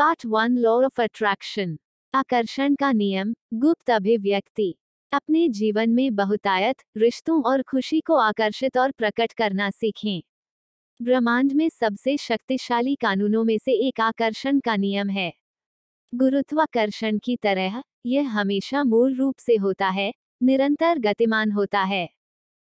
Part one law of attraction आकर्षण का नियम, गुप्त अभिव्यक्ति। अपने जीवन में बहुतायत, रिश्तों और खुशी को आकर्षित और प्रकट करना सीखें। ब्रह्मांड में सबसे शक्तिशाली कानूनों में से एक आकर्षण का नियम है। गुरुत्वाकर्षण की तरह, यह हमेशा मूल रूप से होता है, निरंतर गतिमान होता है।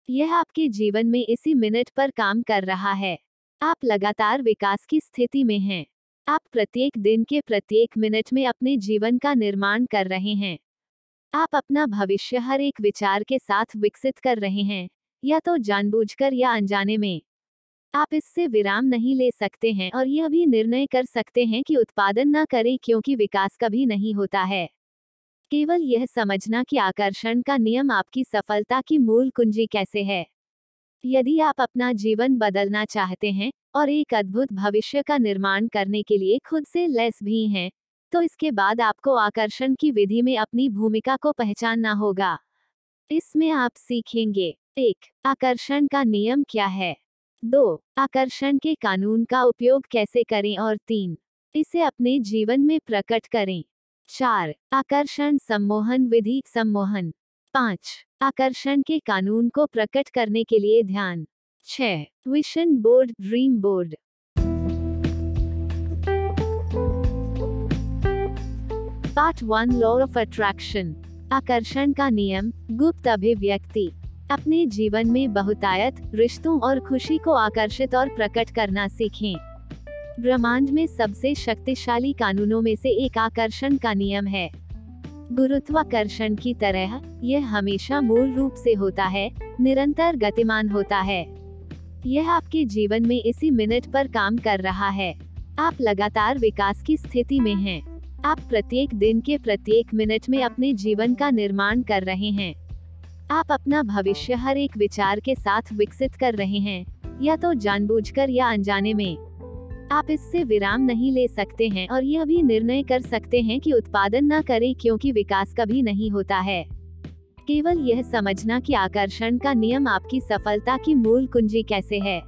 यह आपके जीवन में इसी मिनट पर काम कर रहा है। आप लगातार विकास की स्थिति में हैं। आप प्रत्येक दिन के प्रत्येक मिनट में अपने जीवन का निर्माण कर रहे हैं। आप अपना भविष्य हर एक विचार के साथ विकसित कर रहे हैं, या तो जानबूझकर या अनजाने में। आप इससे विराम नहीं ले सकते हैं और यह भी निर्णय कर सकते हैं कि उत्पादन न करें क्योंकि विकास कभी नहीं होता है। केवल यह समझना कि आकर्षण का नियम आपकी सफलता की मूल कुंजी कैसे है। यदि आप अपना जीवन बदलना चाहते हैं और एक अद्भुत भविष्य का निर्माण करने के लिए खुद से लेस भी हैं, तो इसके बाद आपको आकर्षण की विधि में अपनी भूमिका को पहचानना होगा। इसमें आप सीखेंगे एक आकर्षण का नियम क्या है? दो आकर्षण के कानून का उपयोग कैसे करें? और तीन इसे अपने जीवन में प्रकट करें। चार आकर्षण सम्मोहन विधि सम्मोहन। पाँच आकर्षण के कानून को प्रकट करने के लिए ध्यान। छह vision board dream board part one law of attraction आकर्षण का नियम, गुप्त अभिव्यक्ति। अपने जीवन में बहुतायत, रिश्तों और खुशी को आकर्षित और प्रकट करना सीखें। ब्रह्मांड में सबसे शक्तिशाली कानूनों में से एक आकर्षण का नियम है। गुरुत्वाकर्षण की तरह, यह हमेशा मूल रूप से होता है, निरंतर गतिमान होता है। यह आपके जीवन में इसी मिनट पर काम कर रहा है। आप लगातार विकास की स्थिति में हैं। आप प्रत्येक दिन के प्रत्येक मिनट में अपने जीवन का निर्माण कर रहे हैं। आप अपना भविष्य हर एक विचार के साथ विकसित कर रहे हैं, या तो जानबूझकर या अनजाने में। आप इससे विराम नहीं ले सकते हैं और यह भी निर्णय कर सकते हैं कि उत्पादन न करें क्योंकि विकास कभी नहीं होता है। केवल यह समझना कि आकर्षण का नियम आपकी सफलता की मूल कुंजी कैसे है।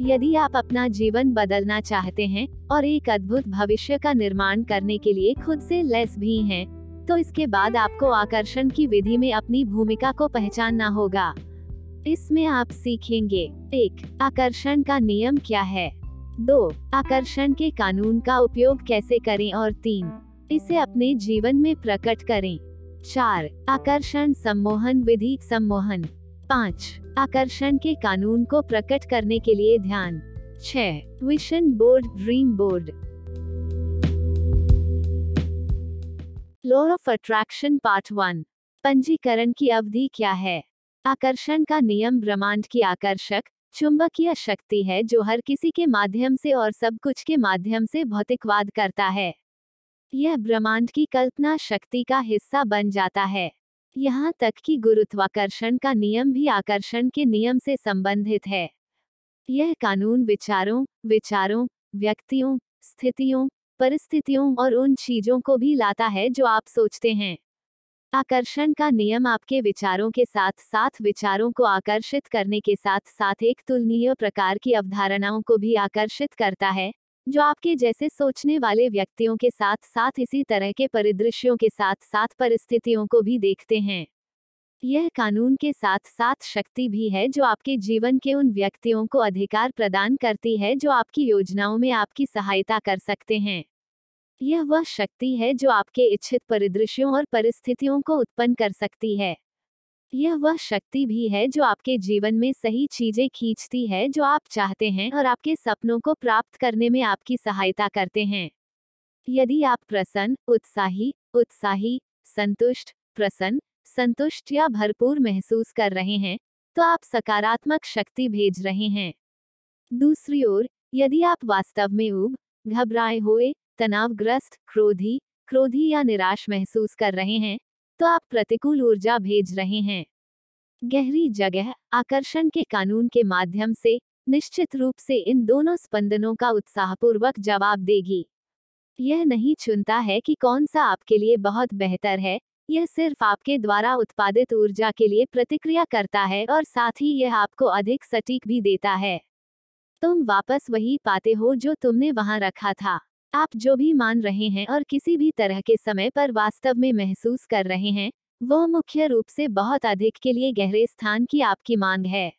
यदि आप अपना जीवन बदलना चाहते हैं और एक अद्भुत भविष्य का निर्माण करने के लिए खुद से लेस भी हैं, तो इसके बाद आपको आकर्षण की विधि में अपनी भूमिका को पहचानना होगा। इसमें आप सीखेंगे एक आकर्षण का नियम क्या है? दो, आकर्षण के कानून का उपयोग कैसे करें? और तीन, इसे अपने जीवन में प्रकट करें। चार, आकर्षण सम्मोहन विधि, सम्मोहन। पाँच, आकर्षण के कानून को प्रकट करने के लिए ध्यान। छह vision board, dream board. Law of attraction part one पंजीकरण की अवधि क्या है? आकर्षण का नियम ब्रह्मांड की आकर्षक चुंबकीय शक्ति है जो हर किसी के माध्यम से और सब कुछ के माध्यम से भौतिकवाद करता है। यह ब्रह्मांड की कल्पना शक्ति का हिस्सा बन जाता है। यहाँ तक कि गुरुत्वाकर्षण का नियम भी आकर्षण के नियम से संबंधित है। यह कानून विचारों विचारों, व्यक्तियों, स्थितियों, परिस्थितियों और उन चीज़ों को भी लाता है जो आप सोचते हैं। आकर्षण का नियम आपके विचारों के साथ साथ विचारों को आकर्षित करने के साथ साथ एक तुलनीय प्रकार की अवधारणाओं को भी आकर्षित करता है, जो आपके जैसे सोचने वाले व्यक्तियों के साथ साथ इसी तरह के परिदृश्यों के साथ साथ परिस्थितियों को भी देखते हैं। यह कानून के साथ साथ शक्ति भी है जो आपके जीवन के उन व्यक्तियों को अधिकार प्रदान करती है जो आपकी योजनाओं में आपकी सहायता कर सकते हैं। यह वह शक्ति है जो आपके इच्छित परिदृश्यों और परिस्थितियों को उत्पन्न कर सकती है। यह वह शक्ति भी है जो आपके जीवन में सही चीज़ें खींचती है जो आप चाहते हैं और आपके सपनों को प्राप्त करने में आपकी सहायता करते हैं। यदि आप प्रसन्न, उत्साही उत्साही, संतुष्ट, प्रसन्न, संतुष्ट या भरपूर महसूस कर रहे हैं तो आप सकारात्मक शक्ति भेज रहे हैं। दूसरी ओर, यदि आप वास्तव में उब घबराए हुए तनावग्रस्त, क्रोधी क्रोधी या निराश महसूस कर रहे हैं तो आप प्रतिकूल ऊर्जा भेज रहे हैं। गहरी जगह, आकर्षण के कानून के माध्यम से, निश्चित रूप से इन दोनों स्पंदनों का उत्साहपूर्वक जवाब देगी। यह नहीं चुनता है कि कौन सा आपके लिए बहुत बेहतर है, यह सिर्फ़ आपके द्वारा उत्पादित ऊर्जा के लिए प्रतिक्रिया करता है और साथ ही यह आपको अधिक सटीक भी देता है। तुम वापस वही पाते हो जो तुमने वहाँ रखा था। आप जो भी मान रहे हैं और किसी भी तरह के समय पर वास्तव में महसूस कर रहे हैं, वो मुख्य रूप से बहुत अधिक के लिए गहरे स्थान की आपकी मांग है।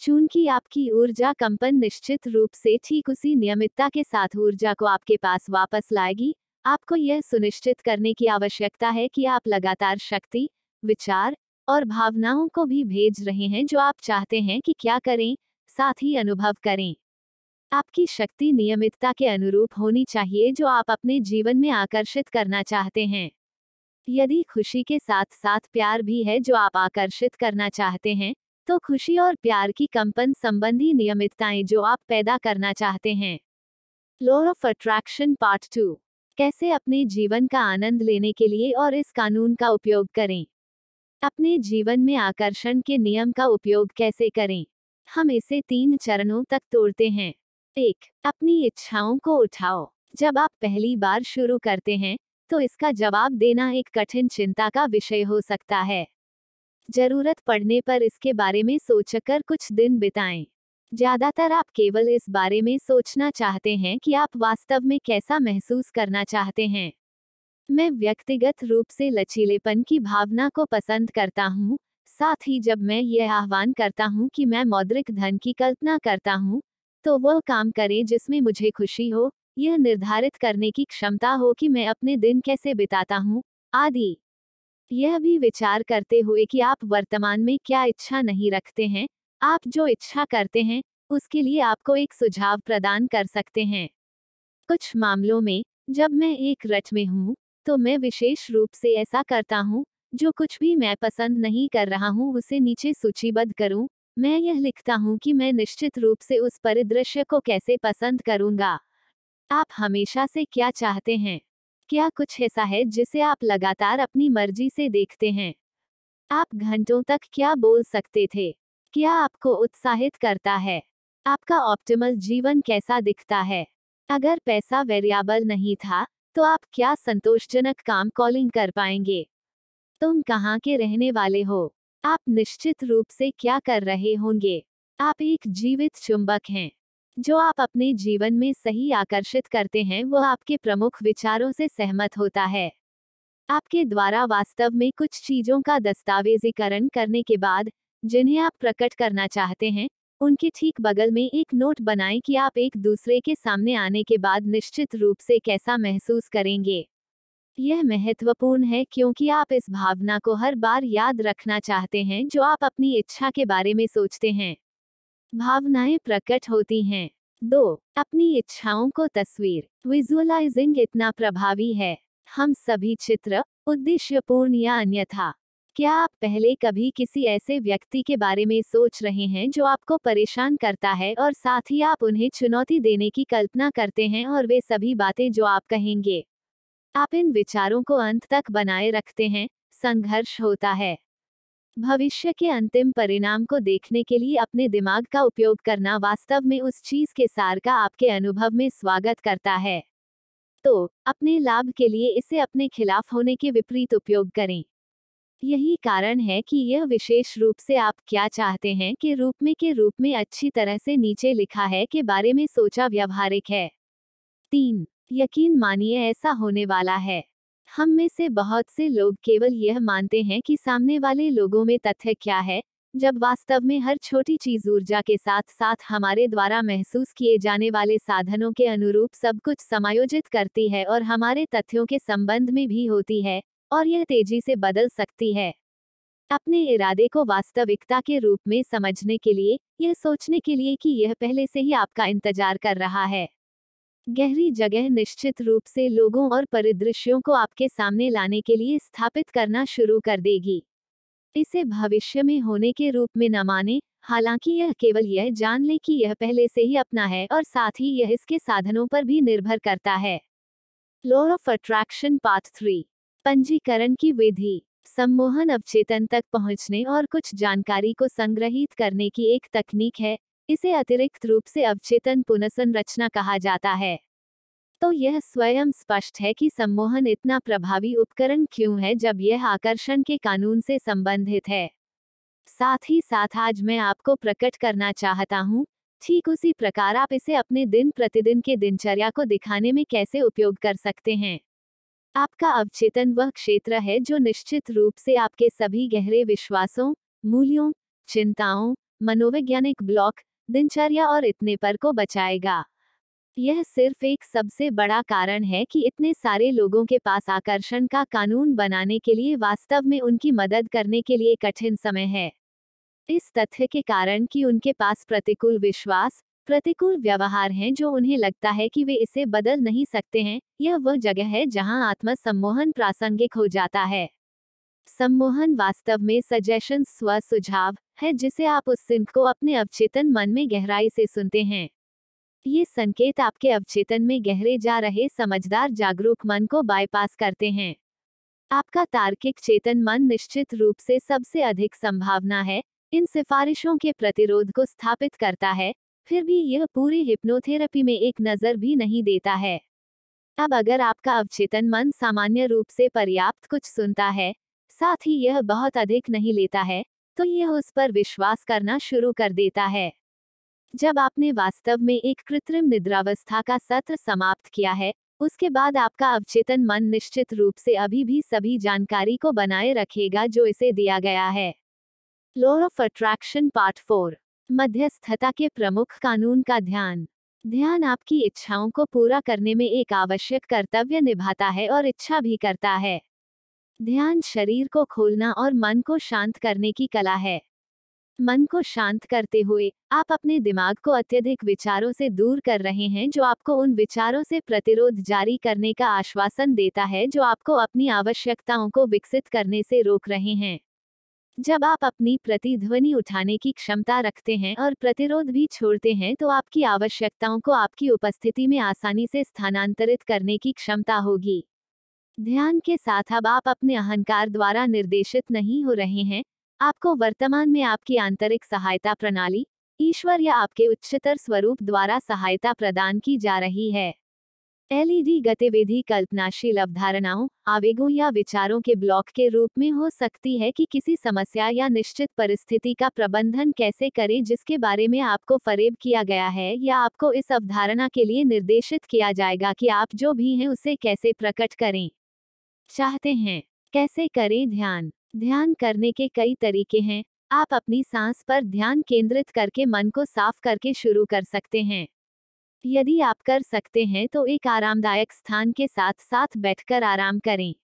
चूँकि आपकी ऊर्जा कंपन निश्चित रूप से ठीक उसी नियमितता के साथ ऊर्जा को आपके पास वापस लाएगी, आपको यह सुनिश्चित करने की आवश्यकता है कि आप लगातार शक्ति, विचार और भावनाओं को भी भेज रहे हैं जो आप चाहते हैं कि क्या करें, साथ ही अनुभव करें। आपकी शक्ति नियमितता के अनुरूप होनी चाहिए जो आप अपने जीवन में आकर्षित करना चाहते हैं। यदि खुशी के साथ साथ प्यार भी है जो आप आकर्षित करना चाहते हैं तो खुशी और प्यार की कंपन संबंधी नियमितताएँ जो आप पैदा करना चाहते हैं। Law of attraction part two कैसे अपने जीवन का आनंद लेने के लिए और इस कानून का उपयोग करें? अपने जीवन में आकर्षण के नियम का उपयोग कैसे करें? हम इसे तीन चरणों तक तोड़ते हैं। एक अपनी इच्छाओं को उठाओ। जब आप पहली बार शुरू करते हैं तो इसका जवाब देना एक कठिन चिंता का विषय हो सकता है। ज़रूरत पड़ने पर इसके बारे में सोचकर कुछ दिन बिताएँ। ज़्यादातर आप केवल इस बारे में सोचना चाहते हैं कि आप वास्तव में कैसा महसूस करना चाहते हैं। मैं व्यक्तिगत रूप से लचीलेपन की भावना को पसंद करता हूँ, साथ ही जब मैं यह आह्वान करता हूँ कि मैं मौद्रिक धन की कल्पना करता हूँ तो वह काम करें जिसमें मुझे खुशी हो, यह निर्धारित करने की क्षमता हो कि मैं अपने दिन कैसे बिताता हूँ, आदि। यह भी विचार करते हुए कि आप वर्तमान में क्या इच्छा नहीं रखते हैं, आप जो इच्छा करते हैं, उसके लिए आपको एक सुझाव प्रदान कर सकते हैं। कुछ मामलों में, जब मैं एक रट में हूँ तो मैं विशेष रूप से ऐसा करता हूँ, जो कुछ भी मैं पसंद नहीं कर रहा हूँ, उसे नीचे सूचीबद्ध करूँ मैं यह लिखता हूँ कि मैं निश्चित रूप से उस परिदृश्य को कैसे पसंद करूँगा। आप हमेशा से क्या चाहते हैं? क्या कुछ ऐसा है जिसे आप लगातार अपनी मर्ज़ी से देखते हैं? आप घंटों तक क्या बोल सकते थे? क्या आपको उत्साहित करता है? आपका ऑप्टिमल जीवन कैसा दिखता है? अगर पैसा वेरिएबल नहीं था तो आप क्या संतोषजनक काम कॉलिंग कर पाएँगे? तुम कहाँ के रहने वाले हो? आप निश्चित रूप से क्या कर रहे होंगे? आप एक जीवित चुंबक हैं। जो आप अपने जीवन में सही आकर्षित करते हैं वह आपके प्रमुख विचारों से सहमत होता है। आपके द्वारा वास्तव में कुछ चीज़ों का दस्तावेजीकरण करने के बाद, जिन्हें आप प्रकट करना चाहते हैं, उनके ठीक बगल में एक नोट बनाएँ कि आप एक दूसरे के सामने आने के बाद निश्चित रूप से कैसा महसूस करेंगे। यह महत्वपूर्ण है क्योंकि आप इस भावना को हर बार याद रखना चाहते हैं जो आप अपनी इच्छा के बारे में सोचते हैं। भावनाएँ प्रकट होती हैं। दो, अपनी इच्छाओं को तस्वीर। विजुअलाइजिंग इतना प्रभावी है। हम सभी चित्र, उद्देश्यपूर्ण या अन्यथा। क्या आप पहले कभी किसी ऐसे व्यक्ति के बारे में सोच रहे हैं जो आपको परेशान करता है और साथ ही आप उन्हें चुनौती देने की कल्पना करते हैं और वे सभी बातें जो आप कहेंगे। आप इन विचारों को अंत तक बनाए रखते हैं, संघर्ष होता है। भविष्य के अंतिम परिणाम को देखने के लिए अपने दिमाग का उपयोग करना वास्तव में उस चीज़ के सार का आपके अनुभव में स्वागत करता है। तो अपने लाभ के लिए इसे अपने खिलाफ होने के विपरीत उपयोग करें। यही कारण है कि यह विशेष रूप से आप क्या चाहते हैं कि रूप में के रूप में अच्छी तरह से नीचे लिखा है के बारे में सोचा व्यवहारिक है। तीन यकीन मानिए ऐसा होने वाला है। हम में से बहुत से लोग केवल यह मानते हैं कि सामने वाले लोगों में तथ्य क्या है, जब वास्तव में हर छोटी चीज़ ऊर्जा के साथ साथ हमारे द्वारा महसूस किए जाने वाले साधनों के अनुरूप सब कुछ समायोजित करती है और हमारे तथ्यों के संबंध में भी होती है, और यह तेज़ी से बदल सकती है। अपने इरादे को वास्तविकता के रूप में समझने के लिए यह सोचने के लिए कि यह पहले से ही आपका इंतज़ार कर रहा है। गहरी जगह निश्चित रूप से लोगों और परिदृश्यों को आपके सामने लाने के लिए स्थापित करना शुरू कर देगी। इसे भविष्य में होने के रूप में न माने, हालाँकि यह केवल यह जान ले कि यह पहले से ही अपना है और साथ ही यह इसके साधनों पर भी निर्भर करता है। Law of attraction part three पंजीकरण की विधि सम्मोहन अवचेतन तक पहुँचने और कुछ जानकारी को संग्रहित करने की एक तकनीक है इसे अतिरिक्त रूप से अवचेतन पुनर्संरचना कहा जाता है। तो यह स्वयं स्पष्ट है कि सम्मोहन इतना प्रभावी उपकरण क्यों है जब यह आकर्षण के कानून से संबंधित है। साथ ही साथ आज मैं आपको प्रकट करना चाहता हूँ, ठीक उसी प्रकार आप इसे अपने दिन प्रतिदिन के दिनचर्या को दिखाने में कैसे उपयोग कर सकते हैं। आपका अवचेतन वह क्षेत्र है जो निश्चित रूप से आपके सभी गहरे विश्वासों, मूल्यों, चिंताओं, मनोवैज्ञानिक ब्लॉक दिनचर्या और इतने पर को बचाएगा। यह सिर्फ़ एक सबसे बड़ा कारण है कि इतने सारे लोगों के पास आकर्षण का कानून बनाने के लिए वास्तव में उनकी मदद करने के लिए कठिन समय है। इस तथ्य के कारण कि उनके पास प्रतिकूल विश्वास, प्रतिकूल व्यवहार हैं जो उन्हें लगता है कि वे इसे बदल नहीं सकते हैं, यह वह जगह है जहाँ आत्म सम्मोहन प्रासंगिक हो जाता है। सम्मोहन वास्तव में सजेशन स्व सुझाव है जिसे आप उस सिंह को अपने अवचेतन मन में गहराई से सुनते हैं। ये संकेत आपके अवचेतन में गहरे जा रहे समझदार जागरूक मन को बाईपास करते हैं। आपका तार्किक चेतन मन निश्चित रूप से सबसे अधिक संभावना है, इन सिफारिशों के प्रतिरोध को स्थापित करता है, फिर भी यह पूरी हिप्नोथेरेपी में एक नज़र भी नहीं देता है। अब अगर आपका अवचेतन मन सामान्य रूप से पर्याप्त कुछ सुनता है साथ ही यह बहुत अधिक नहीं लेता है तो यह उस पर विश्वास करना शुरू कर देता है। जब आपने वास्तव में एक कृत्रिम निद्रावस्था का सत्र समाप्त किया है, उसके बाद आपका अवचेतन मन निश्चित रूप से अभी भी सभी जानकारी को बनाए रखेगा जो इसे दिया गया है। Law of attraction part four मध्यस्थता के प्रमुख कानून का ध्यान। ध्यान आपकी इच्छाओं को पूरा करने में एक आवश्यक कर्तव्य निभाता है और इच्छा भी करता है। ध्यान शरीर को खोलना और मन को शांत करने की कला है। मन को शांत करते हुए, आप अपने दिमाग को अत्यधिक विचारों से दूर कर रहे हैं जो आपको उन विचारों से प्रतिरोध जारी करने का आश्वासन देता है जो आपको अपनी आवश्यकताओं को विकसित करने से रोक रहे हैं। जब आप अपनी प्रतिध्वनि उठाने की क्षमता रखते हैं और प्रतिरोध भी छोड़ते हैं तो आपकी आवश्यकताओं को आपकी उपस्थिति में आसानी से स्थानांतरित करने की क्षमता होगी। ध्यान के साथ अब आप अपने अहंकार द्वारा निर्देशित नहीं हो रहे हैं। आपको वर्तमान में आपकी आंतरिक सहायता प्रणाली, ईश्वर या आपके उच्चतर स्वरूप द्वारा सहायता प्रदान की जा रही है। एलईडी गतिविधि कल्पनाशील अवधारणाओं, आवेगों या विचारों के ब्लॉक के रूप में हो सकती है कि किसी समस्या या निश्चित परिस्थिति का प्रबंधन कैसे करें जिसके बारे में आपको फरेब किया गया है या आपको इस अवधारणा के लिए निर्देशित किया जाएगा कि आप जो भी हैं उसे कैसे प्रकट करें। चाहते हैं। कैसे करें ध्यान? ध्यान करने के कई तरीके हैं। आप अपनी सांस पर ध्यान केंद्रित करके मन को साफ़ करके शुरू कर सकते हैं। यदि आप कर सकते हैं तो एक आरामदायक स्थान के साथ साथ बैठकर आराम करें।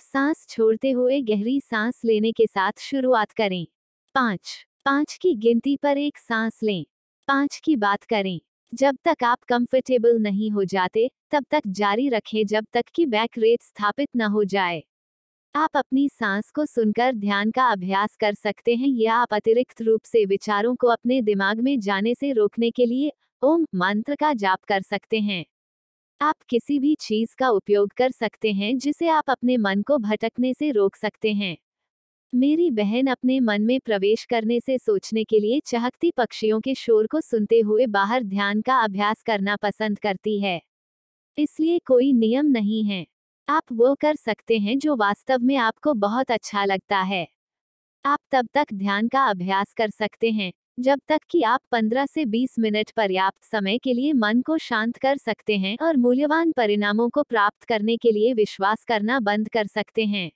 सांस छोड़ते हुए गहरी सांस लेने के साथ शुरुआत करें। पाँच। पाँच की गिनती पर एक सांस लें। पाँच की बात करें। जब तक आप कंफर्टेबल नहीं हो जाते, तब तक जारी रखें जब तक कि बैक रेट स्थापित न हो जाए। आप अपनी सांस को सुनकर ध्यान का अभ्यास कर सकते हैं या आप अतिरिक्त रूप से विचारों को अपने दिमाग में जाने से रोकने के लिए ओम मंत्र का जाप कर सकते हैं। आप किसी भी चीज़ का उपयोग कर सकते हैं जिसे आप अपने मन को भटकने से रोक सकते हैं। मेरी बहन अपने मन में प्रवेश करने से सोचने के लिए चहकती पक्षियों के शोर को सुनते हुए बाहर ध्यान का अभ्यास करना पसंद करती है। इसलिए कोई नियम नहीं है। आप वो कर सकते हैं जो वास्तव में आपको बहुत अच्छा लगता है। आप तब तक ध्यान का अभ्यास कर सकते हैं, जब तक कि आप 15 से 20 मिनट पर्याप्त समय के लिए मन को शांत कर सकते हैं और मूल्यवान परिणामों को प्राप्त करने के लिए विश्वास करना बंद कर सकते हैं।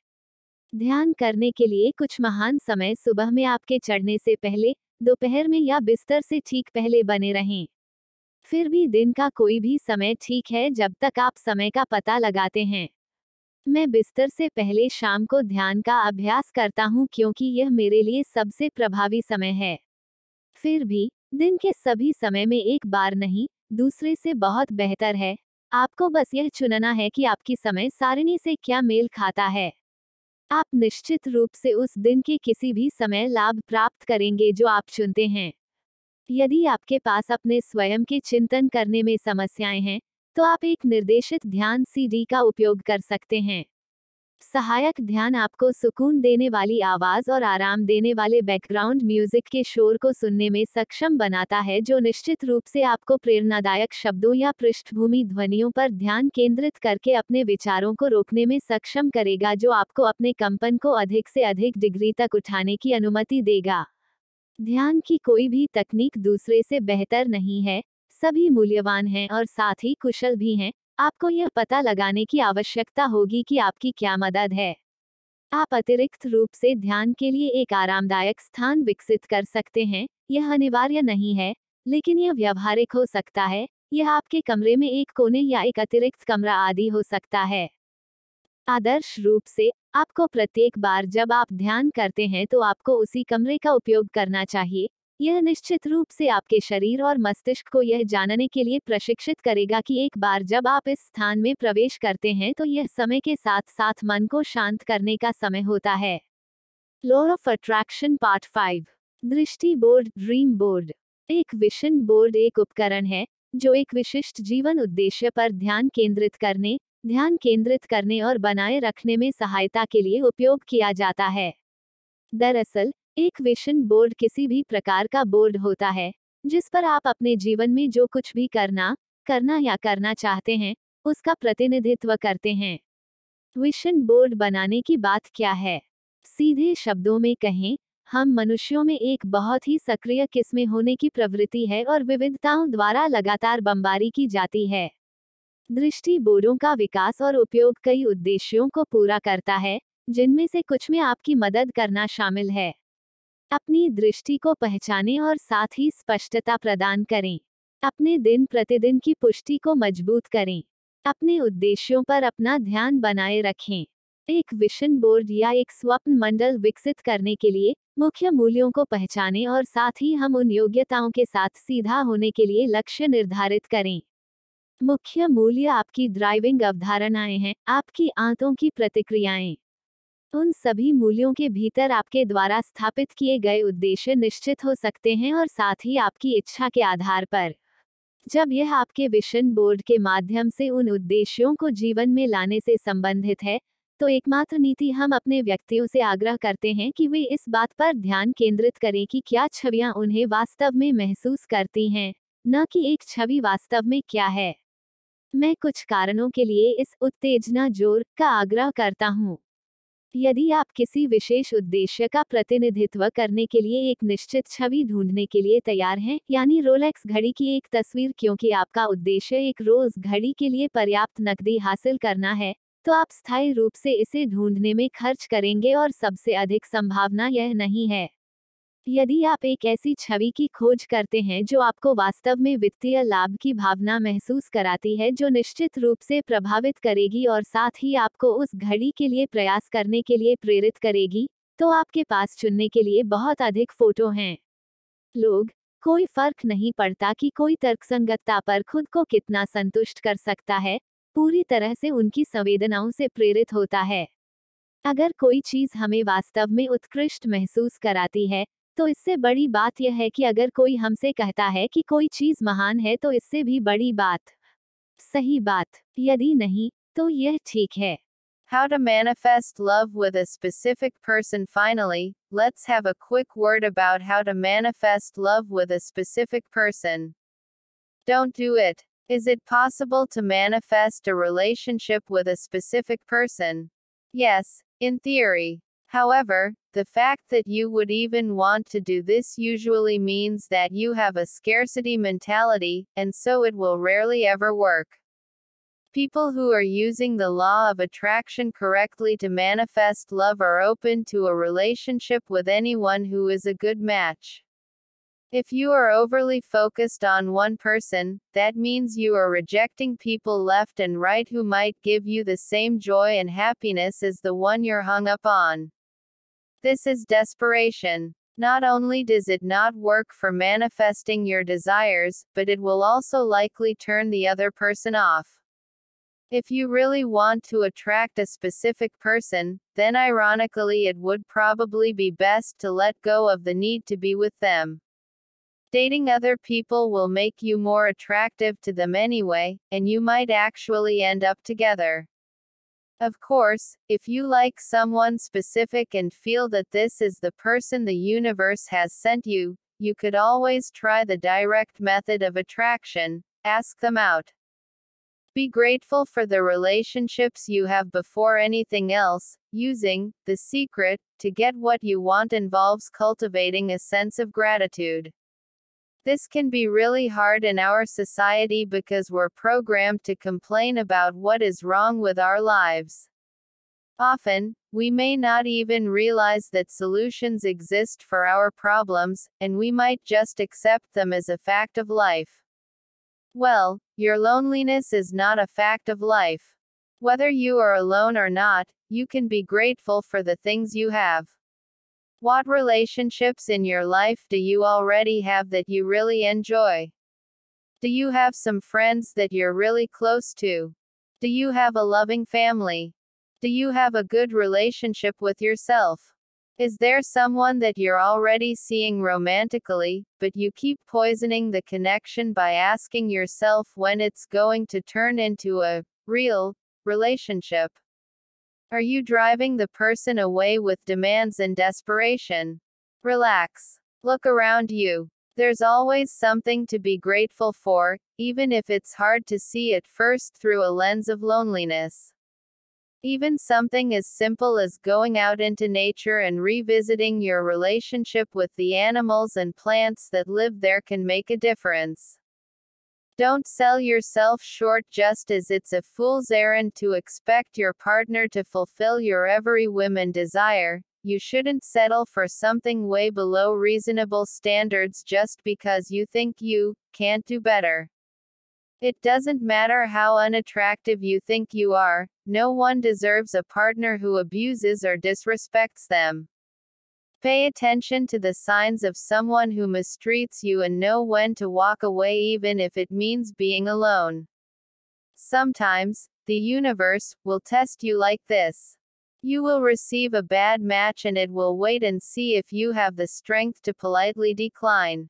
ध्यान करने के लिए कुछ महान समय सुबह में आपके चढ़ने से पहले, दोपहर में या बिस्तर से ठीक पहले बने रहें। फिर भी दिन का कोई भी समय ठीक है जब तक आप समय का पता लगाते हैं। मैं बिस्तर से पहले शाम को ध्यान का अभ्यास करता हूँ क्योंकि यह मेरे लिए सबसे प्रभावी समय है। फिर भी, दिन के सभी समय में एक बार नहीं, दूसरे से बहुत बेहतर है। आपको बस यह चुनना है कि आपकी समय सारिणी से क्या मेल खाता है। आप निश्चित रूप से उस दिन के किसी भी समय लाभ प्राप्त करेंगे जो आप चुनते हैं। यदि आपके पास अपने स्वयं के चिंतन करने में समस्याएँ हैं तो आप एक निर्देशित ध्यान सीडी का उपयोग कर सकते हैं। सहायक ध्यान आपको सुकून देने वाली आवाज़ और आराम देने वाले बैकग्राउंड म्यूज़िक के शोर को सुनने में सक्षम बनाता है, जो निश्चित रूप से आपको प्रेरणादायक शब्दों या पृष्ठभूमि ध्वनियों पर ध्यान केंद्रित करके अपने विचारों को रोकने में सक्षम करेगा, जो आपको अपने कंपन को अधिक से अधिक डिग्री तक उठाने की अनुमति देगा। ध्यान की कोई भी तकनीक दूसरे से बेहतर नहीं है, सभी मूल्यवान हैं और साथ ही कुशल भी हैं। आपको यह पता लगाने की आवश्यकता होगी कि आपकी क्या मदद है। आप अतिरिक्त रूप से ध्यान के लिए एक आरामदायक स्थान विकसित कर सकते हैं, यह अनिवार्य नहीं है, लेकिन यह व्यवहारिक हो सकता है, यह आपके कमरे में एक कोने या एक अतिरिक्त कमरा आदि हो सकता है। आदर्श रूप से, आपको प्रत्येक बार जब आप ध्यान करते हैं तो आपको उसी कमरे का उपयोग करना चाहिए यह निश्चित रूप से आपके शरीर और मस्तिष्क को यह जानने के लिए प्रशिक्षित करेगा कि एक बार जब आप इस स्थान में प्रवेश करते हैं तो यह समय के साथ साथ मन को शांत करने का समय होता है। Law of attraction part five दृष्टि बोर्ड ड्रीम बोर्ड एक विशन बोर्ड एक उपकरण है, जो एक विशिष्ट जीवन उद्देश्य पर ध्यान केंद्रित करने, ध्यान केंद्रित करने और बनाए रखने में सहायता के लिए उपयोग किया जाता है। दरअसल एक विशन बोर्ड किसी भी प्रकार का बोर्ड होता है, जिस पर आप अपने जीवन में जो कुछ भी करना करना या करना चाहते हैं, उसका प्रतिनिधित्व करते हैं। विशन बोर्ड बनाने की बात क्या है? सीधे शब्दों में कहें, हम मनुष्यों में एक बहुत ही सक्रिय किस्में होने की प्रवृत्ति है और विविधताओं द्वारा लगातार बमबारी की जाती है। दृष्टि बोर्डों का विकास और उपयोग कई उद्देश्यों को पूरा करता है, जिनमें से कुछ में आपकी मदद करना शामिल है। अपनी दृष्टि को पहचानें और साथ ही स्पष्टता प्रदान करें। अपने दिन प्रतिदिन की पुष्टि को मज़बूत करें। अपने उद्देश्यों पर अपना ध्यान बनाए रखें। एक विशन बोर्ड या एक स्वप्न मंडल विकसित करने के लिए मुख्य मूल्यों को पहचानें और साथ ही हम उन योग्यताओं के साथ सीधा होने के लिए लक्ष्य निर्धारित करें। मुख्य मूल्य आपकी ड्राइविंग अवधारणाएँ हैं, आपकी आंतों की प्रतिक्रियाएँ। उन सभी मूल्यों के भीतर आपके द्वारा स्थापित किए गए उद्देश्य निश्चित हो सकते हैं और साथ ही आपकी इच्छा के आधार पर। जब यह आपके विशन बोर्ड के माध्यम से उन उद्देश्यों को जीवन में लाने से संबंधित है तो एकमात्र नीति हम अपने व्यक्तियों से आग्रह करते हैं कि वे इस बात पर ध्यान केंद्रित करें कि क्या छवियाँ उन्हें वास्तव में महसूस करती हैं, न कि एक छवि वास्तव में क्या है। मैं कुछ कारणों के लिए इस उत्तेजना ज़ोर का आग्रह करता हूँ। यदि आप किसी विशेष उद्देश्य का प्रतिनिधित्व करने के लिए एक निश्चित छवि ढूँढने के लिए तैयार हैं, यानी रोलेक्स घड़ी की एक तस्वीर क्योंकि आपका उद्देश्य एक रोज घड़ी के लिए पर्याप्त नकदी हासिल करना है तो आप स्थायी रूप से इसे ढूँढने में खर्च करेंगे और सबसे अधिक संभावना यह नहीं है। यदि आप एक ऐसी छवि की खोज करते हैं जो आपको वास्तव में वित्तीय लाभ की भावना महसूस कराती है, जो निश्चित रूप से प्रभावित करेगी और साथ ही आपको उस घड़ी के लिए प्रयास करने के लिए प्रेरित करेगी तो आपके पास चुनने के लिए बहुत अधिक फ़ोटो हैं। लोग, कोई फ़र्क नहीं पड़ता कि कोई तर्कसंगतता पर खुद को कितना संतुष्ट कर सकता है, पूरी तरह से उनकी संवेदनाओं से प्रेरित होता है। अगर कोई चीज़ हमें वास्तव में उत्कृष्ट महसूस कराती है तो इससे बड़ी बात यह है कि अगर कोई हमसे कहता है कि कोई चीज़ महान है तो इससे भी बड़ी बात सही बात यदि नहीं तो यह ठीक है How to manifest love with a specific person. Finally, let's have a quick word about how to manifest love with a specific person. Don't do it. Is it possible to manifest a relationship with a specific person? Yes, in theory. However, the fact that you would even want to do this usually means that you have a scarcity mentality, and so it will rarely ever work. People who are using the law of attraction correctly to manifest love are open to a relationship with anyone who is a good match. If you are overly focused on one person, that means you are rejecting people left and right who might give you the same joy and happiness as the one you're hung up on. This is desperation. Not only does it not work for manifesting your desires, but it will also likely turn the other person off. If you really want to attract a specific person, then ironically it would probably be best to let go of the need to be with them. Dating other people will make you more attractive to them anyway, and you might actually end up together. Of course, if you like someone specific and feel that this is the person the universe has sent you, you could always try the direct method of attraction ask them out. Be grateful for the relationships you have before anything else. Using the secret to get what you want involves cultivating a sense of gratitude. This can be really hard in our society because we're programmed to complain about what is wrong with our lives. Often, we may not even realize that solutions exist for our problems, and we might just accept them as a fact of life. Well, your loneliness is not a fact of life. Whether you are alone or not, you can be grateful for the things you have. What relationships in your life do you already have that you really enjoy? Do you have some friends that you're really close to? Do you have a loving family? Do you have a good relationship with yourself? Is there someone that you're already seeing romantically, but you keep poisoning the connection by asking yourself when it's going to turn into a real relationship? Are you driving the person away with demands and desperation? Relax. Look around you. There's always something to be grateful for, even if it's hard to see at first through a lens of loneliness. Even something as simple as going out into nature and revisiting your relationship with the animals and plants that live there can make a difference. Don't sell yourself short just as it's a fool's errand to expect your partner to fulfill your every whim and desire. You shouldn't settle for something way below reasonable standards just because you think you can't do better. It doesn't matter how unattractive you think you are, no one deserves a partner who abuses or disrespects them. Pay attention to the signs of someone who mistreats you and know when to walk away even if it means being alone. Sometimes, the universe will test you like this. You will receive a bad match and it will wait and see if you have the strength to politely decline.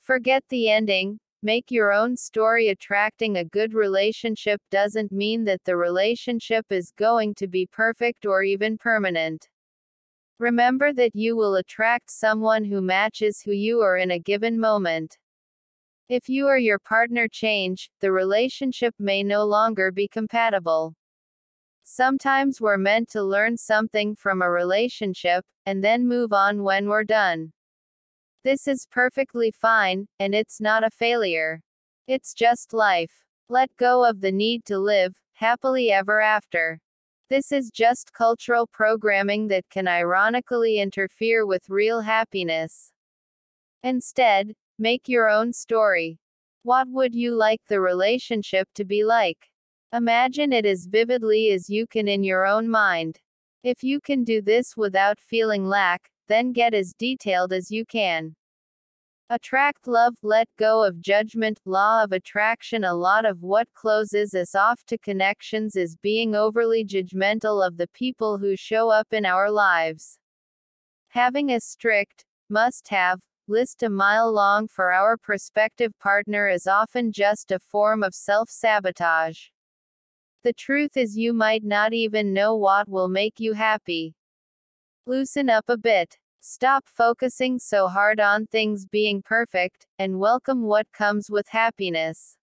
Forget the ending, Make your own story attracting a good relationship doesn't mean that the relationship is going to be perfect or even permanent. Remember that you will attract someone who matches who you are in a given moment. If you or your partner change, the relationship may no longer be compatible. Sometimes we're meant to learn something from a relationship, and then move on when we're done. This is perfectly fine, and it's not a failure. It's just life. Let go of the need to live happily ever after. This is just cultural programming that can ironically interfere with real happiness. Instead, make your own story. What would you like the relationship to be like? Imagine it as vividly as you can in your own mind. If you can do this without feeling lack, then get as detailed as you can. Attract love, let go of judgment, law of attraction. A lot of what closes us off to connections is being overly judgmental of the people who show up in our lives. Having a strict, must have, list a mile long for our prospective partner is often just a form of self sabotage. The truth is, you might not even know what will make you happy. Loosen up a bit. Stop focusing so hard on things being perfect, and welcome what comes with happiness.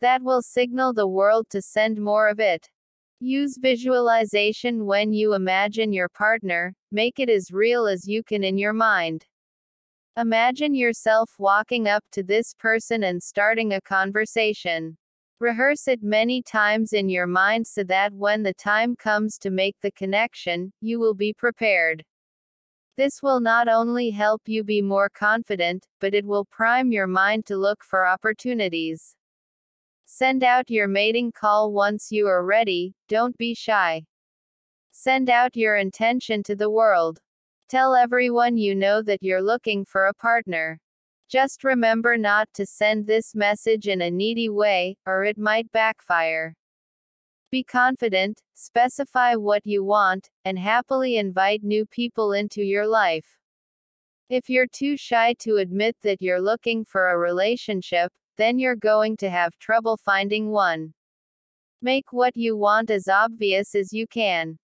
That will signal the world to send more of it. Use visualization when you imagine your partner, make it as real as you can in your mind. Imagine yourself walking up to this person and starting a conversation. Rehearse it many times in your mind so that when the time comes to make the connection, you will be prepared. This will not only help you be more confident, but it will prime your mind to look for opportunities. Send out your mating call once you are ready, don't be shy. Send out your intention to the world. Tell everyone you know that you're looking for a partner. Just remember not to send this message in a needy way, or it might backfire. Be confident, specify what you want, and happily invite new people into your life. If you're too shy to admit that you're looking for a relationship, then you're going to have trouble finding one. Make what you want as obvious as you can.